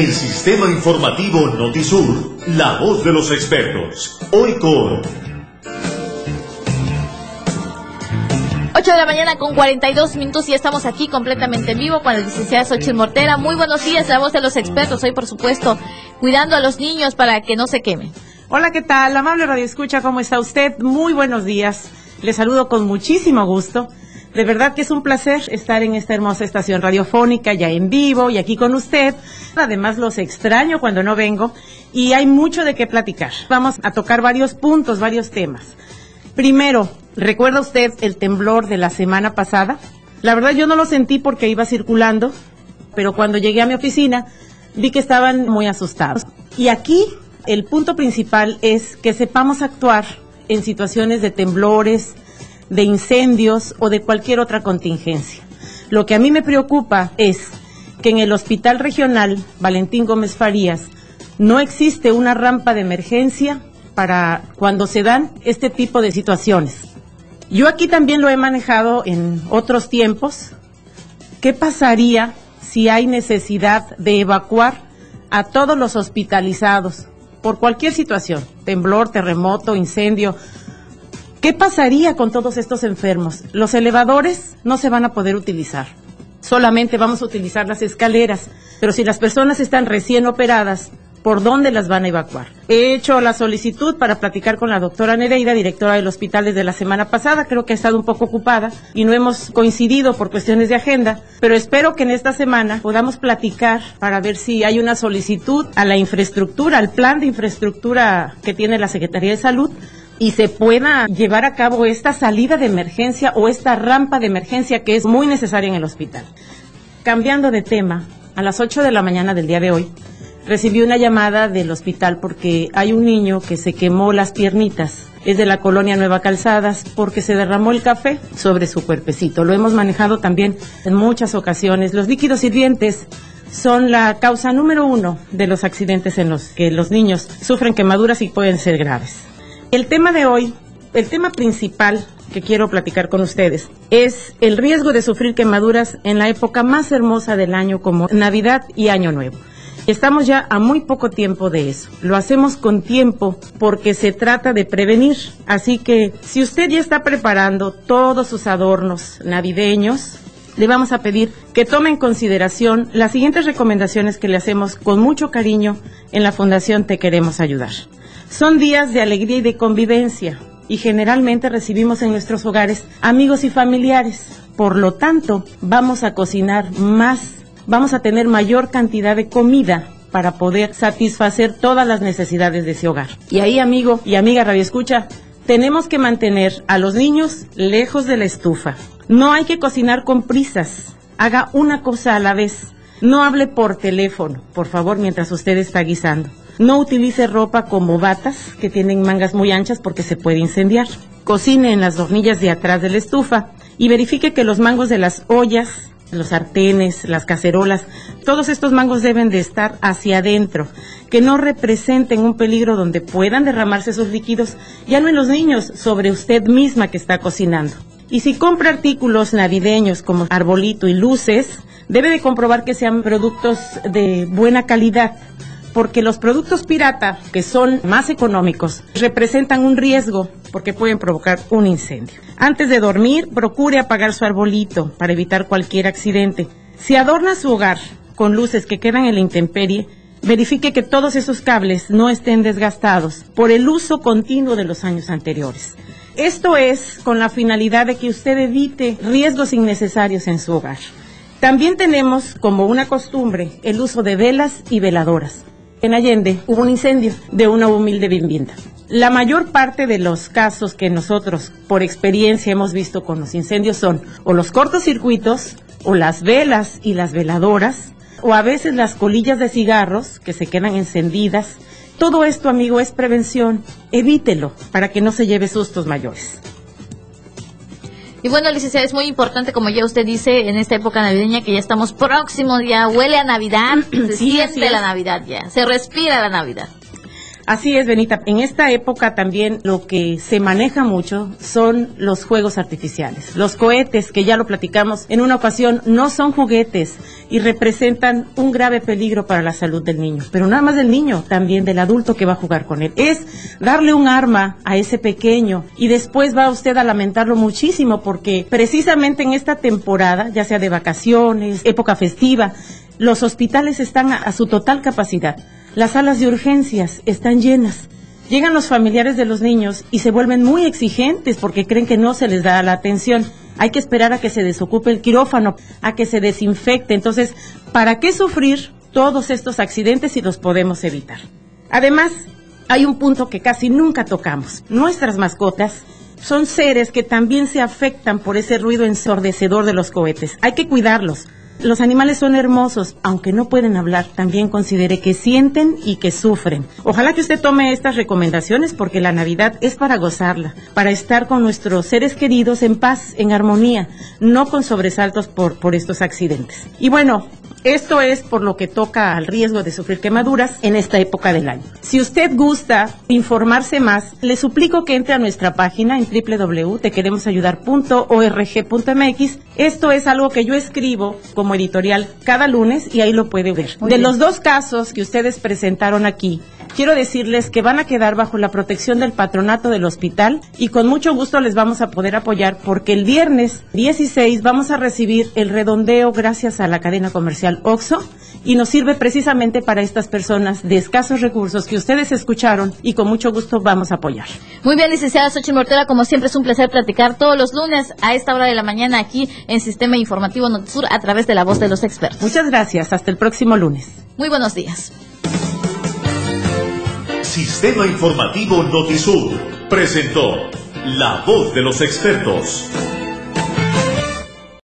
El sistema informativo Notisur, la voz de los expertos. Hoy con 8 de la mañana con 42 minutos y estamos aquí completamente en vivo con la licenciada Xochitl Mortera. Muy buenos días, la voz de los expertos. Hoy, por supuesto, cuidando a los niños para que no se quemen. Hola, ¿qué tal? Amable Radio Escucha, ¿cómo está usted? Muy buenos días. Les saludo con muchísimo gusto. De verdad que es un placer estar en esta hermosa estación radiofónica, ya en vivo y aquí con usted. Además, los extraño cuando no vengo y hay mucho de qué platicar. Vamos a tocar varios puntos, varios temas. Primero, ¿recuerda usted el temblor de la semana pasada? La verdad yo no lo sentí porque iba circulando, pero cuando llegué a mi oficina vi que estaban muy asustados. Y aquí el punto principal es que sepamos actuar en situaciones de temblores, de incendios o de cualquier otra contingencia. Lo que a mí me preocupa es que en el Hospital Regional Valentín Gómez Farías no existe una rampa de emergencia para cuando se dan este tipo de situaciones. Yo aquí también lo he manejado en otros tiempos. ¿Qué pasaría si hay necesidad de evacuar a todos los hospitalizados por cualquier situación, temblor, terremoto, incendio? ¿Qué pasaría con todos estos enfermos? Los elevadores no se van a poder utilizar. Solamente vamos a utilizar las escaleras. Pero si las personas están recién operadas, por dónde las van a evacuar. He hecho la solicitud para platicar con la doctora Nereida, directora del hospital desde la semana pasada, creo que ha estado un poco ocupada y no hemos coincidido por cuestiones de agenda, pero espero que en esta semana podamos platicar para ver si hay una solicitud a la infraestructura, al plan de infraestructura que tiene la Secretaría de Salud y se pueda llevar a cabo esta salida de emergencia o esta rampa de emergencia que es muy necesaria en el hospital. Cambiando de tema, a las 8 de la mañana del día de hoy, recibí una llamada del hospital porque hay un niño que se quemó las piernitas. Es de la colonia Nueva Calzadas porque se derramó el café sobre su cuerpecito. Lo hemos manejado también en muchas ocasiones. Los líquidos hirvientes son la causa número uno de los accidentes en los que los niños sufren quemaduras y pueden ser graves. El tema de hoy, el tema principal que quiero platicar con ustedes es el riesgo de sufrir quemaduras en la época más hermosa del año como Navidad y Año Nuevo. Estamos ya a muy poco tiempo de eso. Lo hacemos con tiempo porque se trata de prevenir. Así que si usted ya está preparando todos sus adornos navideños, le vamos a pedir que tome en consideración las siguientes recomendaciones que le hacemos con mucho cariño en la Fundación Te Queremos Ayudar. Son días de alegría y de convivencia y generalmente recibimos en nuestros hogares amigos y familiares. Por lo tanto, vamos a cocinar más vamos a tener mayor cantidad de comida para poder satisfacer todas las necesidades de ese hogar. Y ahí, amigo y amiga Radio Escucha, tenemos que mantener a los niños lejos de la estufa. No hay que cocinar con prisas. Haga una cosa a la vez. No hable por teléfono, por favor, mientras usted está guisando. No utilice ropa como batas que tienen mangas muy anchas porque se puede incendiar. Cocine en las hornillas de atrás de la estufa y verifique que los mangos de las ollas los sartenes, las cacerolas, todos estos mangos deben de estar hacia adentro, que no representen un peligro donde puedan derramarse esos líquidos, ya no en los niños, sobre usted misma que está cocinando. Y si compra artículos navideños como arbolito y luces, debe de comprobar que sean productos de buena calidad, porque los productos pirata, que son más económicos, representan un riesgo porque pueden provocar un incendio. Antes de dormir, procure apagar su arbolito para evitar cualquier accidente. Si adorna su hogar con luces que quedan en la intemperie, verifique que todos esos cables no estén desgastados por el uso continuo de los años anteriores. Esto es con la finalidad de que usted evite riesgos innecesarios en su hogar. También tenemos como una costumbre el uso de velas y veladoras. En Allende hubo un incendio de una humilde vivienda. La mayor parte de los casos que nosotros por experiencia hemos visto con los incendios son o los cortocircuitos o las velas y las veladoras o a veces las colillas de cigarros que se quedan encendidas. Todo esto, amigo, es prevención. Evítelo para que no se lleve sustos mayores. Y bueno, licenciada, es muy importante, como ya usted dice, en esta época navideña que ya estamos próximos, ya huele a Navidad, se siente la Navidad ya, se respira la Navidad. Así es, Benita. En esta época también lo que se maneja mucho son los juegos artificiales. Los cohetes, que ya lo platicamos en una ocasión, no son juguetes y representan un grave peligro para la salud del niño. Pero nada más del niño, también del adulto que va a jugar con él. Es darle un arma a ese pequeño y después va usted a lamentarlo muchísimo porque precisamente en esta temporada, ya sea de vacaciones, época festiva, los hospitales están a, su total capacidad. Las salas de urgencias están llenas. Llegan los familiares de los niños y se vuelven muy exigentes porque creen que no se les da la atención. Hay que esperar a que se desocupe el quirófano, a que se desinfecte. Entonces, ¿para qué sufrir todos estos accidentes si los podemos evitar? Además, hay un punto que casi nunca tocamos. Nuestras mascotas son seres que también se afectan por ese ruido ensordecedor de los cohetes. Hay que cuidarlos. Los animales son hermosos, aunque no pueden hablar, también considere que sienten y que sufren. Ojalá que usted tome estas recomendaciones porque la Navidad es para gozarla, para estar con nuestros seres queridos en paz, en armonía, no con sobresaltos por, por estos accidentes. Y bueno, esto es por lo que toca al riesgo de sufrir quemaduras en esta época del año. Si usted gusta informarse más, le suplico que entre a nuestra página en www.tequeremosayudar.org.mx. Esto es algo que yo escribo como editorial cada lunes y ahí lo puede ver. de los dos casos que ustedes presentaron aquí, quiero decirles que van a quedar bajo la protección del patronato del hospital y con mucho gusto les vamos a poder apoyar porque el viernes 16 vamos a recibir el redondeo gracias a la cadena comercial OXO y nos sirve precisamente para estas personas de escasos recursos que ustedes escucharon y con mucho gusto vamos a apoyar. Muy bien, licenciada Xochitl Mortera, como siempre es un placer platicar todos los lunes a esta hora de la mañana aquí en Sistema Informativo Notisur a través de la voz de los expertos. Muchas gracias, hasta el próximo lunes. Muy buenos días. Sistema Informativo Notisur presentó La voz de los expertos.